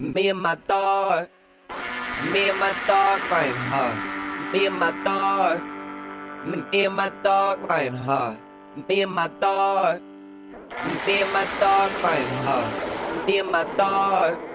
Me and my dog. Me and my dog lying hard. Me and my dog. Me and my dog lying hard. Me and my dog. Me and my dog lying hard. Me and my dog.